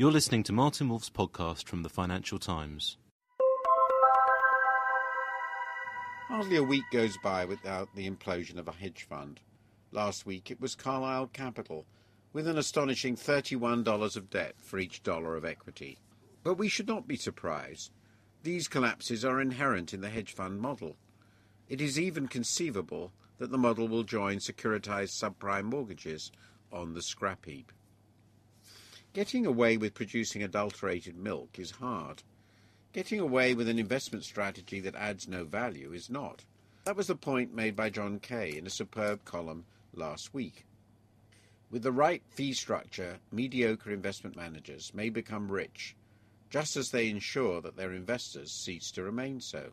You're listening to Martin Wolf's podcast from the Financial Times. Hardly a week goes by without the implosion of a hedge fund. Last week it was Carlyle Capital, with an astonishing $31 of debt for each dollar of equity. But we should not be surprised. These collapses are inherent in the hedge fund model. It is even conceivable that the model will join securitized subprime mortgages on the scrap heap. Getting away with producing adulterated milk is hard. Getting away with an investment strategy that adds no value is not. That was the point made by John Kay in a superb column last week. With the right fee structure, mediocre investment managers may become rich, just as they ensure that their investors cease to remain so.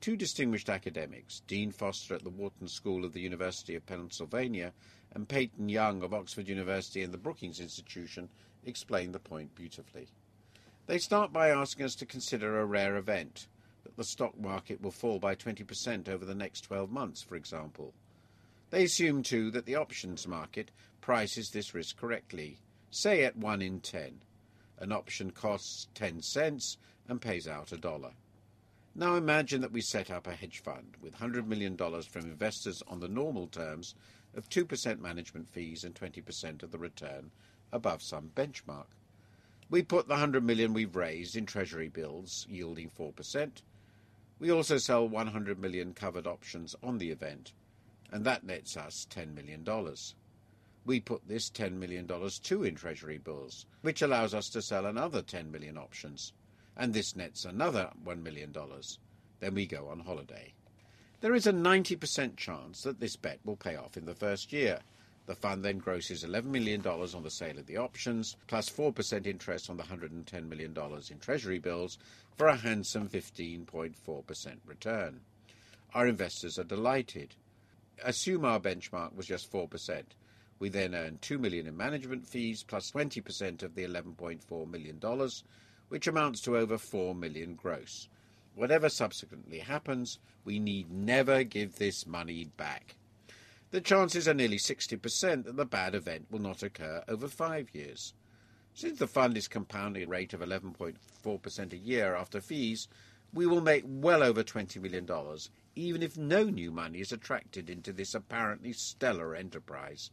Two distinguished academics, Dean Foster at the Wharton School of the University of Pennsylvania and Peyton Young of Oxford University and the Brookings Institution, explain the point beautifully. They start by asking us to consider a rare event that the stock market will fall by 20% over the next 12 months, for example. They assume, too, that the options market prices this risk correctly, say at 1 in 10. An option costs 10 cents and pays out a dollar. Now imagine that we set up a hedge fund with $100 million from investors on the normal terms of 2% management fees and 20% of the return above some benchmark. We put the 100 million we've raised in treasury bills yielding 4%. We also sell 100 million covered options on the event and that nets us $10 million. We put this $10 million too in treasury bills, which allows us to sell another 10 million options, and this nets another $1 million. Then we go on holiday. There is a 90% chance that this bet will pay off in the first year. The fund then grosses $11 million on the sale of the options, plus 4% interest on the $110 million in Treasury bills, for a handsome 15.4% return. Our investors are delighted. Assume our benchmark was just 4%. We then earn 2 million in management fees plus 20% of the 11.4 million dollars, which amounts to over 4 million gross. Whatever subsequently happens, we need never give this money back. The chances are nearly 60% that the bad event will not occur over 5 years. Since the fund is compounding a rate of 11.4% a year after fees, we will make well over $20 million even if no new money is attracted into this apparently stellar enterprise.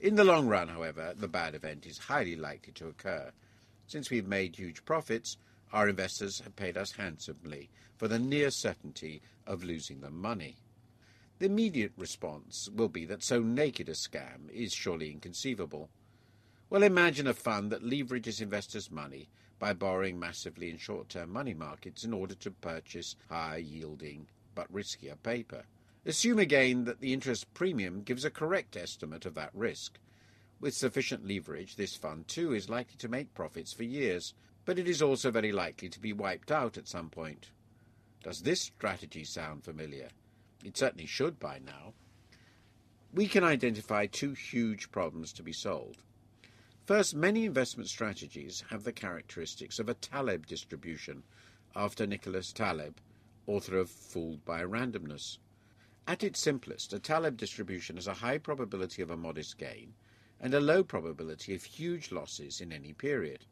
In the long run, however, the bad event is highly likely to occur. Since we've made huge profits, our investors have paid us handsomely for the near certainty of losing them money. The immediate response will be that so naked a scam is surely inconceivable. Well, imagine a fund that leverages investors' money by borrowing massively in short term money markets in order to purchase high yielding but riskier paper. Assume again that the interest premium gives a correct estimate of that risk. With sufficient leverage, this fund too is likely to make profits for years, but it is also very likely to be wiped out at some point. Does this strategy sound familiar? It certainly should by now. We can identify two huge problems to be solved. First, many investment strategies have the characteristics of a Taleb distribution after Nicholas Taleb, author of Fooled by Randomness. At its simplest, a Taleb distribution has a high probability of a modest gain and a low probability of huge losses in any period.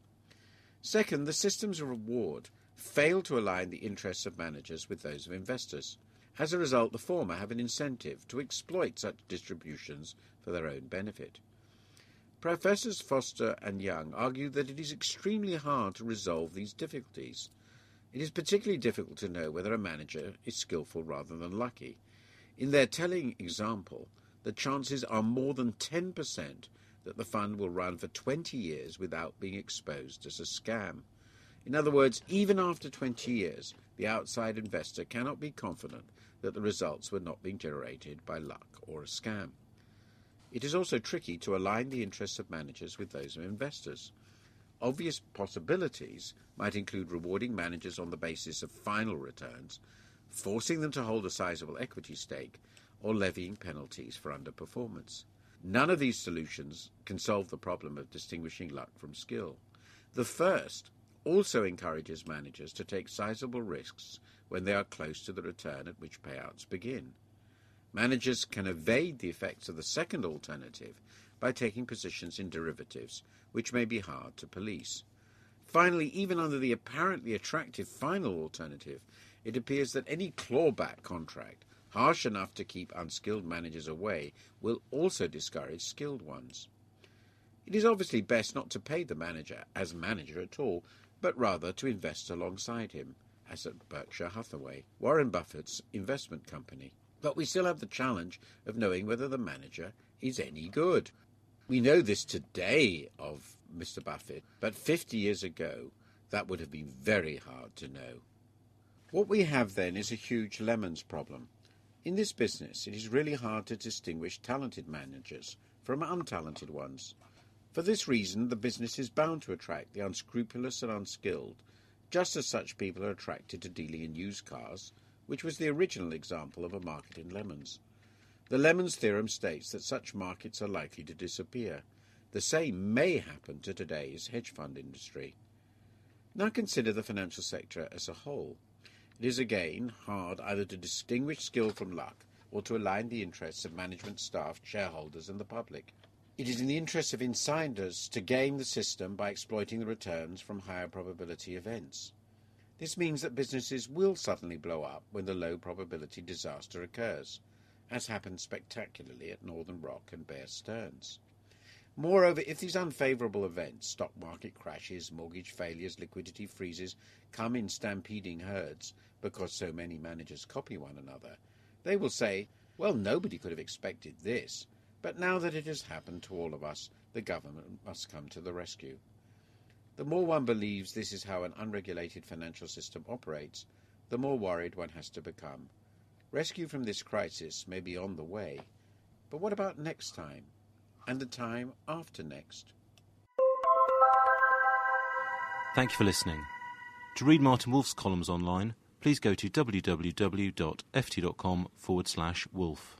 Second, the systems of reward fail to align the interests of managers with those of investors. As a result, the former have an incentive to exploit such distributions for their own benefit. Professors Foster and Young argue that it is extremely hard to resolve these difficulties. It is particularly difficult to know whether a manager is skilful rather than lucky. In their telling example, the chances are more than 10% that the fund will run for 20 years without being exposed as a scam. In other words, even after 20 years, the outside investor cannot be confident that the results were not being generated by luck or a scam. It is also tricky to align the interests of managers with those of investors. Obvious possibilities might include rewarding managers on the basis of final returns, forcing them to hold a sizable equity stake, or levying penalties for underperformance. None of these solutions can solve the problem of distinguishing luck from skill. The first also encourages managers to take sizable risks when they are close to the return at which payouts begin. Managers can evade the effects of the second alternative by taking positions in derivatives, which may be hard to police. Finally, even under the apparently attractive final alternative, it appears that any clawback contract, harsh enough to keep unskilled managers away, will also discourage skilled ones. It is obviously best not to pay the manager as manager at all, but rather to invest alongside him, as at Berkshire Hathaway, Warren Buffett's investment company. But we still have the challenge of knowing whether the manager is any good. We know this today of Mr. Buffett, but 50 years ago, that would have been very hard to know. What we have then is a huge lemons problem. In this business, it is really hard to distinguish talented managers from untalented ones. For this reason, the business is bound to attract the unscrupulous and unskilled, just as such people are attracted to dealing in used cars, which was the original example of a market in lemons. The Lemons theorem states that such markets are likely to disappear. The same may happen to today's hedge fund industry. Now consider the financial sector as a whole. It is again hard either to distinguish skill from luck or to align the interests of management staff, shareholders, and the public. It is in the interest of insiders to game the system by exploiting the returns from higher probability events. This means that businesses will suddenly blow up when the low probability disaster occurs, as happened spectacularly at Northern Rock and Bear Stearns. Moreover, if these unfavourable events, stock market crashes, mortgage failures, liquidity freezes, come in stampeding herds because so many managers copy one another, they will say, well, nobody could have expected this, but now that it has happened to all of us, the government must come to the rescue. The more one believes this is how an unregulated financial system operates, the more worried one has to become. Rescue from this crisis may be on the way, but what about next time? And the time after next? Thank you for listening. To read Martin Wolf's columns online, please go to www.ft.com forward slash wolf.